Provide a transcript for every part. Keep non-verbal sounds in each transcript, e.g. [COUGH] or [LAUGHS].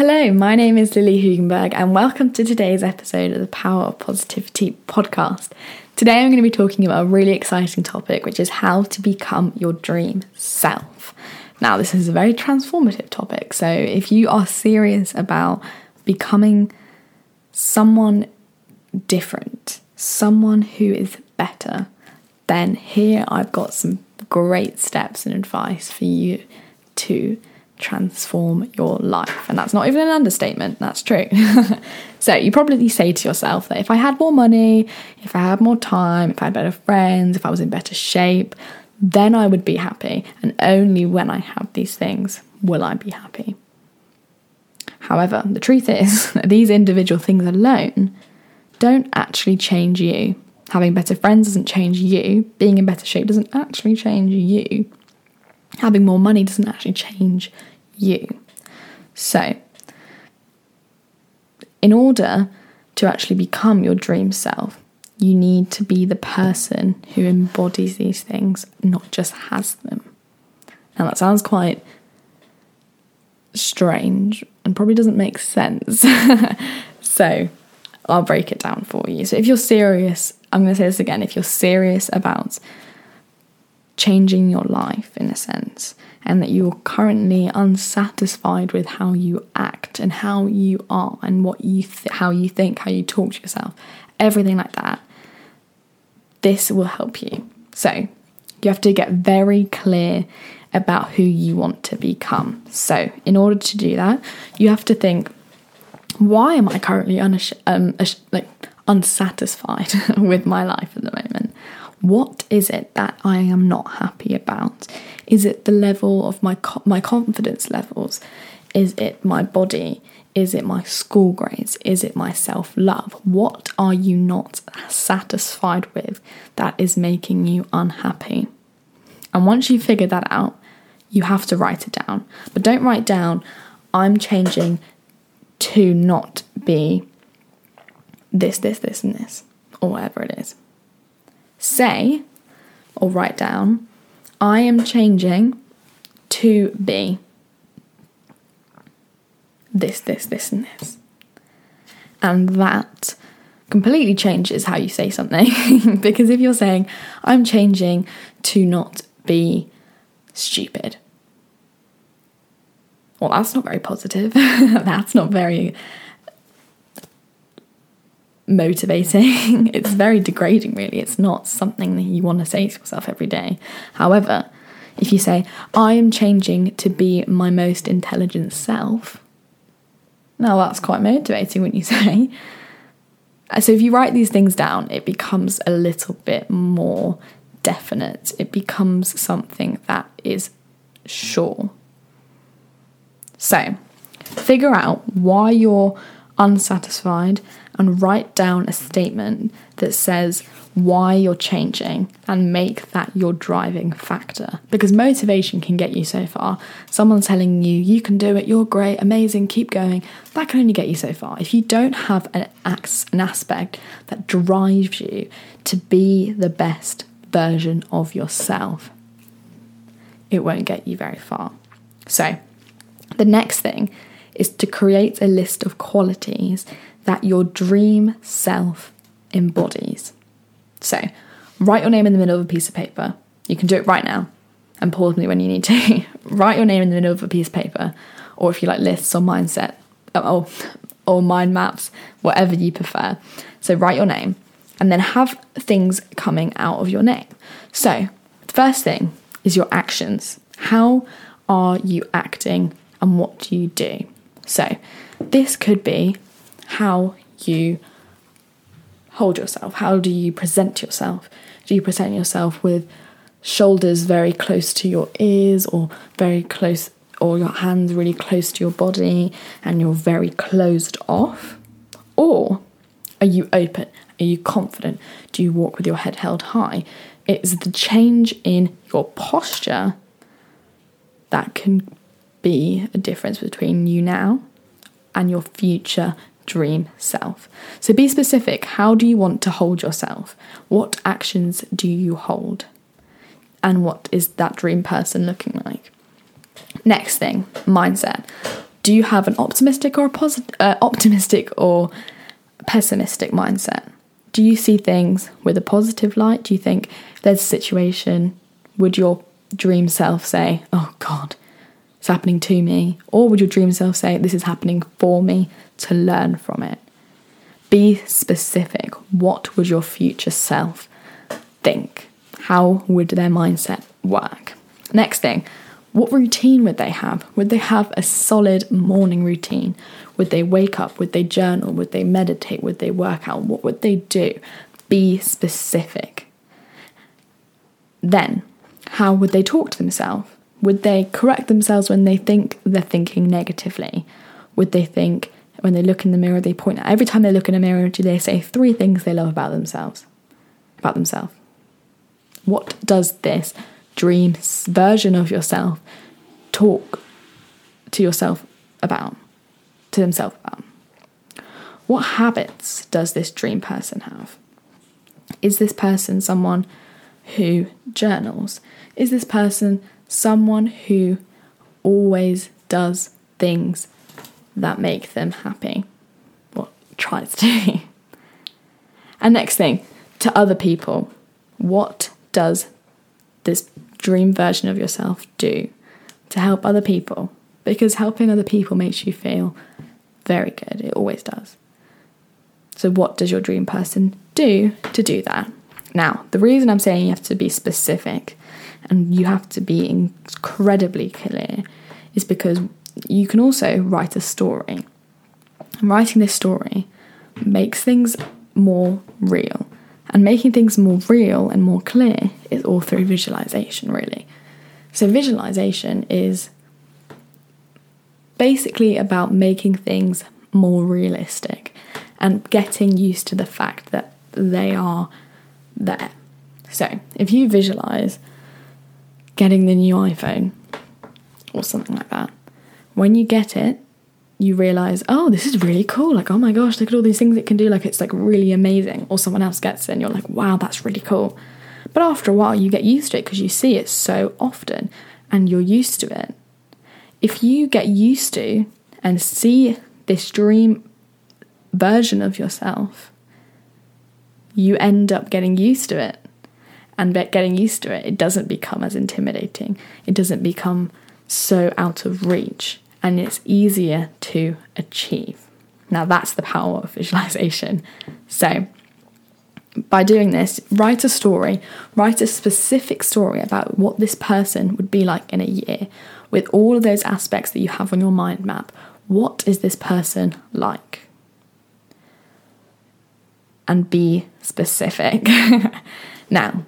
Hello, my name is Lilly Hoogenberg, and welcome to today's episode of the Power of Positivity podcast. Today, I'm going to be talking about a really exciting topic, which is how to become your dream self. Now, this is a very transformative topic, so if you are serious about becoming someone different, someone who is better, then here I've got some great steps and advice for you to transform your life. And that's not even an understatement, that's true. [LAUGHS] so you probably say to yourself that if I had more money, if I had more time, if I had better friends, if I was in better shape, then I would be happy. And only when I have these things will I be happy. However, the truth is [LAUGHS] that these individual things alone don't actually change you. Having better friends doesn't change you. Being in better shape doesn't actually change you. Having more money doesn't actually change you. So, in order to actually become your dream self, you need to be the person who embodies these things, not just has them. Now, that sounds quite strange and probably doesn't make sense. [LAUGHS] so, I'll break it down for you. So, if you're serious, I'm going to say this again if you're serious about changing your life in a sense, and that you're currently unsatisfied with how you act and how you are and what you th- how you think, how you talk to yourself, everything like that. This will help you. So, you have to get very clear about who you want to become. So, in order to do that, you have to think why am I currently unash- um, ash- like unsatisfied [LAUGHS] with my life at the moment? What is it that I am not happy about? Is it the level of my co- my confidence levels? Is it my body? Is it my school grades? Is it my self love? What are you not satisfied with that is making you unhappy? And once you figure that out, you have to write it down. But don't write down, I'm changing to not be this, this, this, and this, or whatever it is say or write down, I am changing to be this, this, this, and this. And that completely changes how you say something. [LAUGHS] because if you're saying, I'm changing to not be stupid, well, that's not very positive. [LAUGHS] that's not very motivating. [LAUGHS] it's very degrading, really. It's not something that you want to say to yourself every day. However, if you say, I am changing to be my most intelligent self, now that's quite motivating, wouldn't you [LAUGHS] say? So if you write these things down, it becomes a little bit more definite. It becomes something that is sure. So figure out why you're unsatisfied and write down a statement that says why you're changing and make that your driving factor. Because motivation can get you so far. Someone telling you, you can do it, you're great, amazing, keep going, that can only get you so far. If you don't have an, an aspect that drives you to be the best version of yourself, it won't get you very far. So, the next thing is to create a list of qualities that your dream self embodies. So, write your name in the middle of a piece of paper. You can do it right now and pause me when you need to. [LAUGHS] write your name in the middle of a piece of paper, or if you like lists or mindset, uh, or, or mind maps, whatever you prefer. So, write your name and then have things coming out of your name. So, the first thing is your actions. How are you acting and what do you do? So, this could be how you hold yourself. How do you present yourself? Do you present yourself with shoulders very close to your ears or very close, or your hands really close to your body and you're very closed off? Or are you open? Are you confident? Do you walk with your head held high? It's the change in your posture that can be a difference between you now and your future dream self. So be specific. How do you want to hold yourself? What actions do you hold? And what is that dream person looking like? Next thing, mindset. Do you have an optimistic or a posit- uh, optimistic or pessimistic mindset? Do you see things with a positive light? Do you think there's a situation, would your dream self say, "Oh God, it's happening to me," or would your dream self say, "This is happening for me to learn from it"? Be specific. What would your future self think? How would their mindset work? Next thing, what routine would they have? Would they have a solid morning routine? Would they wake up? Would they journal? Would they meditate? Would they work out? What would they do? Be specific. Then, how would they talk to themselves? Would they correct themselves when they think they're thinking negatively? Would they think, when they look in the mirror, they point out every time they look in a mirror, do they say three things they love about themselves? About themselves. What does this dream version of yourself talk to yourself about? To themselves about? What habits does this dream person have? Is this person someone who journals? Is this person someone who always does things that make them happy. Well, tries to. [LAUGHS] and next thing, to other people, what does this dream version of yourself do to help other people? Because helping other people makes you feel very good. It always does. So, what does your dream person do to do that? Now, the reason I'm saying you have to be specific and you have to be incredibly clear is because you can also write a story. And writing this story makes things more real. And making things more real and more clear is all through visualization, really. So, visualization is basically about making things more realistic and getting used to the fact that they are there. So, if you visualize getting the new iPhone or something like that, when you get it, you realize, oh, this is really cool. Like, oh my gosh, look at all these things it can do. Like, it's like really amazing. Or someone else gets it and you're like, wow, that's really cool. But after a while, you get used to it because you see it so often and you're used to it. If you get used to and see this dream version of yourself, you end up getting used to it. And getting used to it, it doesn't become as intimidating. It doesn't become so out of reach and it's easier to achieve. Now, that's the power of visualization. So, by doing this, write a story, write a specific story about what this person would be like in a year with all of those aspects that you have on your mind map. What is this person like? And be specific. [LAUGHS] now,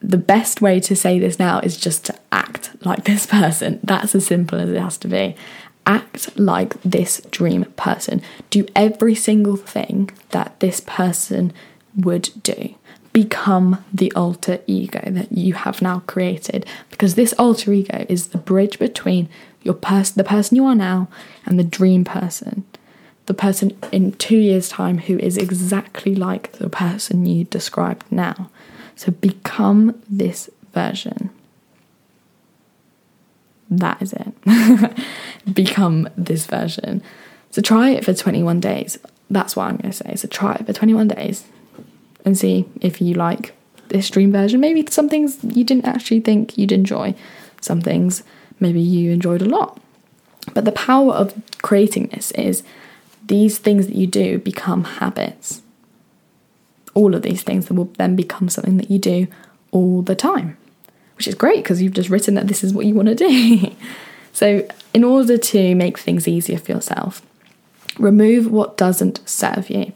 the best way to say this now is just to act like this [LAUGHS] person. That's as simple as it has to be. Act like this dream person. Do every single thing that this person would do. Become the alter ego that you have now created because this alter ego is the bridge between your person the person you are now and the dream person. The person in 2 years time who is exactly like the person you described now. So become this version. That is it. [LAUGHS] become this version. So try it for 21 days. That's what I'm going to say. So try it for 21 days and see if you like this dream version. Maybe some things you didn't actually think you'd enjoy, some things maybe you enjoyed a lot. But the power of creating this is these things that you do become habits all of these things that will then become something that you do all the time, which is great because you've just written that this is what you want to do. [LAUGHS] so, in order to make things easier for yourself, remove what doesn't serve you.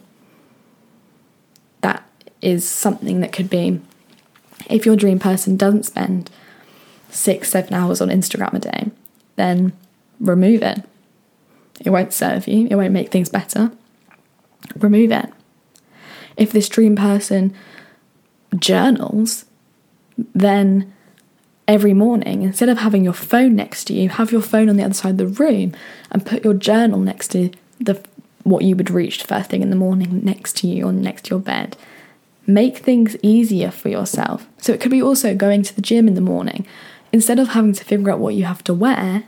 That is something that could be if your dream person doesn't spend six, seven hours on Instagram a day, then remove it. It won't serve you, it won't make things better. Remove it if this dream person journals, then every morning, instead of having your phone next to you, have your phone on the other side of the room and put your journal next to the what you would reach first thing in the morning next to you or next to your bed. Make things easier for yourself. So it could be also going to the gym in the morning. Instead of having to figure out what you have to wear,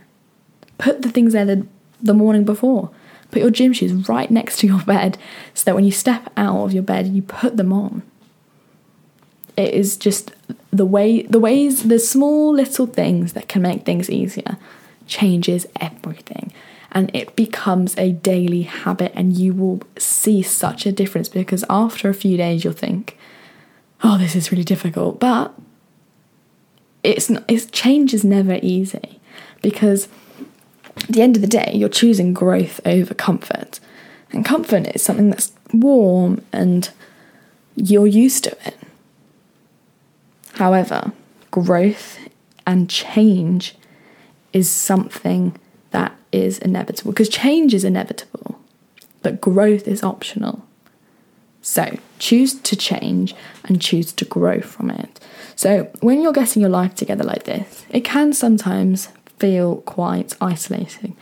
Put the things there the, the morning before. Put your gym shoes right next to your bed so that when you step out of your bed, you put them on. It is just the way the ways the small little things that can make things easier changes everything and it becomes a daily habit and you will see such a difference because after a few days you'll think oh this is really difficult but it's not, it's change is never easy because at the end of the day you're choosing growth over comfort and comfort is something that's warm and you're used to it however growth and change is something that is inevitable because change is inevitable, but growth is optional. So choose to change and choose to grow from it. So when you're getting your life together like this, it can sometimes feel quite isolating,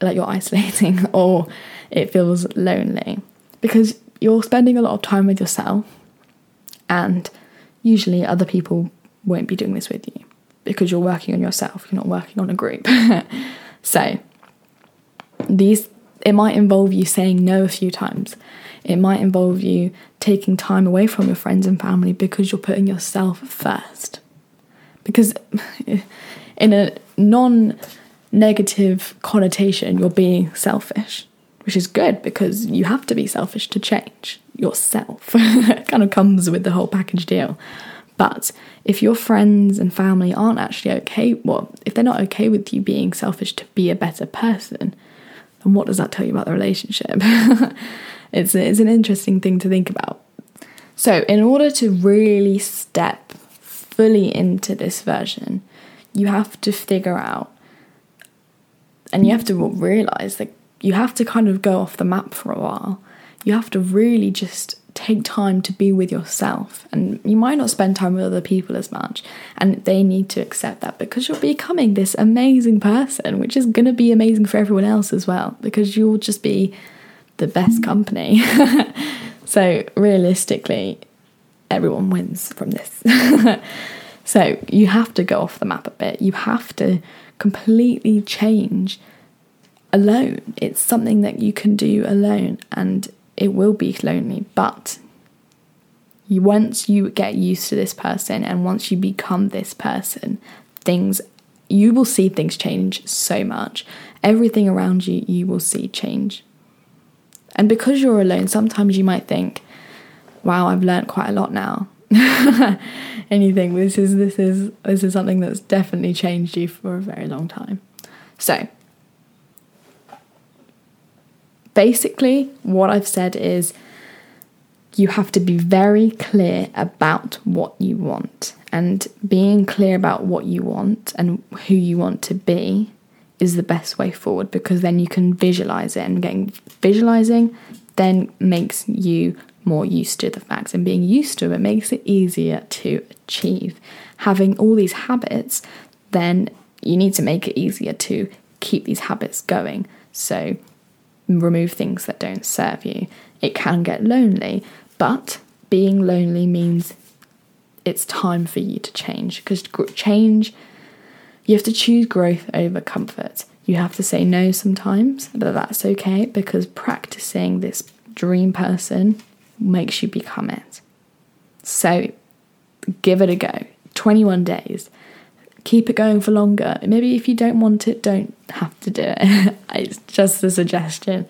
like you're isolating, [LAUGHS] or it feels lonely because you're spending a lot of time with yourself, and usually other people won't be doing this with you because you're working on yourself, you're not working on a group. [LAUGHS] so these it might involve you saying no a few times. It might involve you taking time away from your friends and family because you're putting yourself first. Because [LAUGHS] in a non negative connotation, you're being selfish, which is good because you have to be selfish to change yourself. [LAUGHS] it kind of comes with the whole package deal. But if your friends and family aren't actually okay, well, if they're not okay with you being selfish to be a better person, and what does that tell you about the relationship? [LAUGHS] it's, it's an interesting thing to think about. So, in order to really step fully into this version, you have to figure out and you have to realize that you have to kind of go off the map for a while. You have to really just take time to be with yourself and you might not spend time with other people as much and they need to accept that because you're becoming this amazing person which is going to be amazing for everyone else as well because you'll just be the best company [LAUGHS] so realistically everyone wins from this [LAUGHS] so you have to go off the map a bit you have to completely change alone it's something that you can do alone and it will be lonely, but once you get used to this person and once you become this person, things you will see things change so much. Everything around you, you will see change. And because you're alone, sometimes you might think, wow, I've learned quite a lot now. [LAUGHS] think this is this is this is something that's definitely changed you for a very long time. So Basically, what I've said is you have to be very clear about what you want. And being clear about what you want and who you want to be is the best way forward because then you can visualize it and getting visualizing then makes you more used to the facts and being used to it makes it easier to achieve. Having all these habits, then you need to make it easier to keep these habits going. So remove things that don't serve you. It can get lonely, but being lonely means it's time for you to change because change, you have to choose growth over comfort. You have to say no sometimes, but that's okay because practicing this dream person makes you become it. So give it a go. 21 days keep it going for longer. Maybe if you don't want it, don't have to do it. [LAUGHS] it's just a suggestion.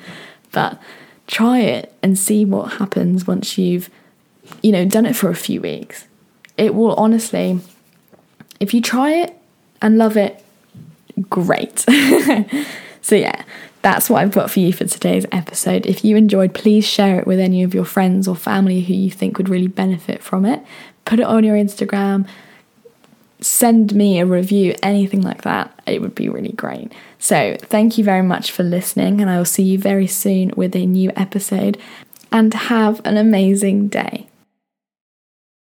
But try it and see what happens once you've, you know, done it for a few weeks. It will honestly, if you try it and love it, great. [LAUGHS] so, yeah, that's what I've got for you for today's episode. If you enjoyed, please share it with any of your friends or family who you think would really benefit from it. Put it on your Instagram, send me a review, anything like that, it would be really great. So, thank you very much for listening, and I will see you very soon with a new episode. And have an amazing day.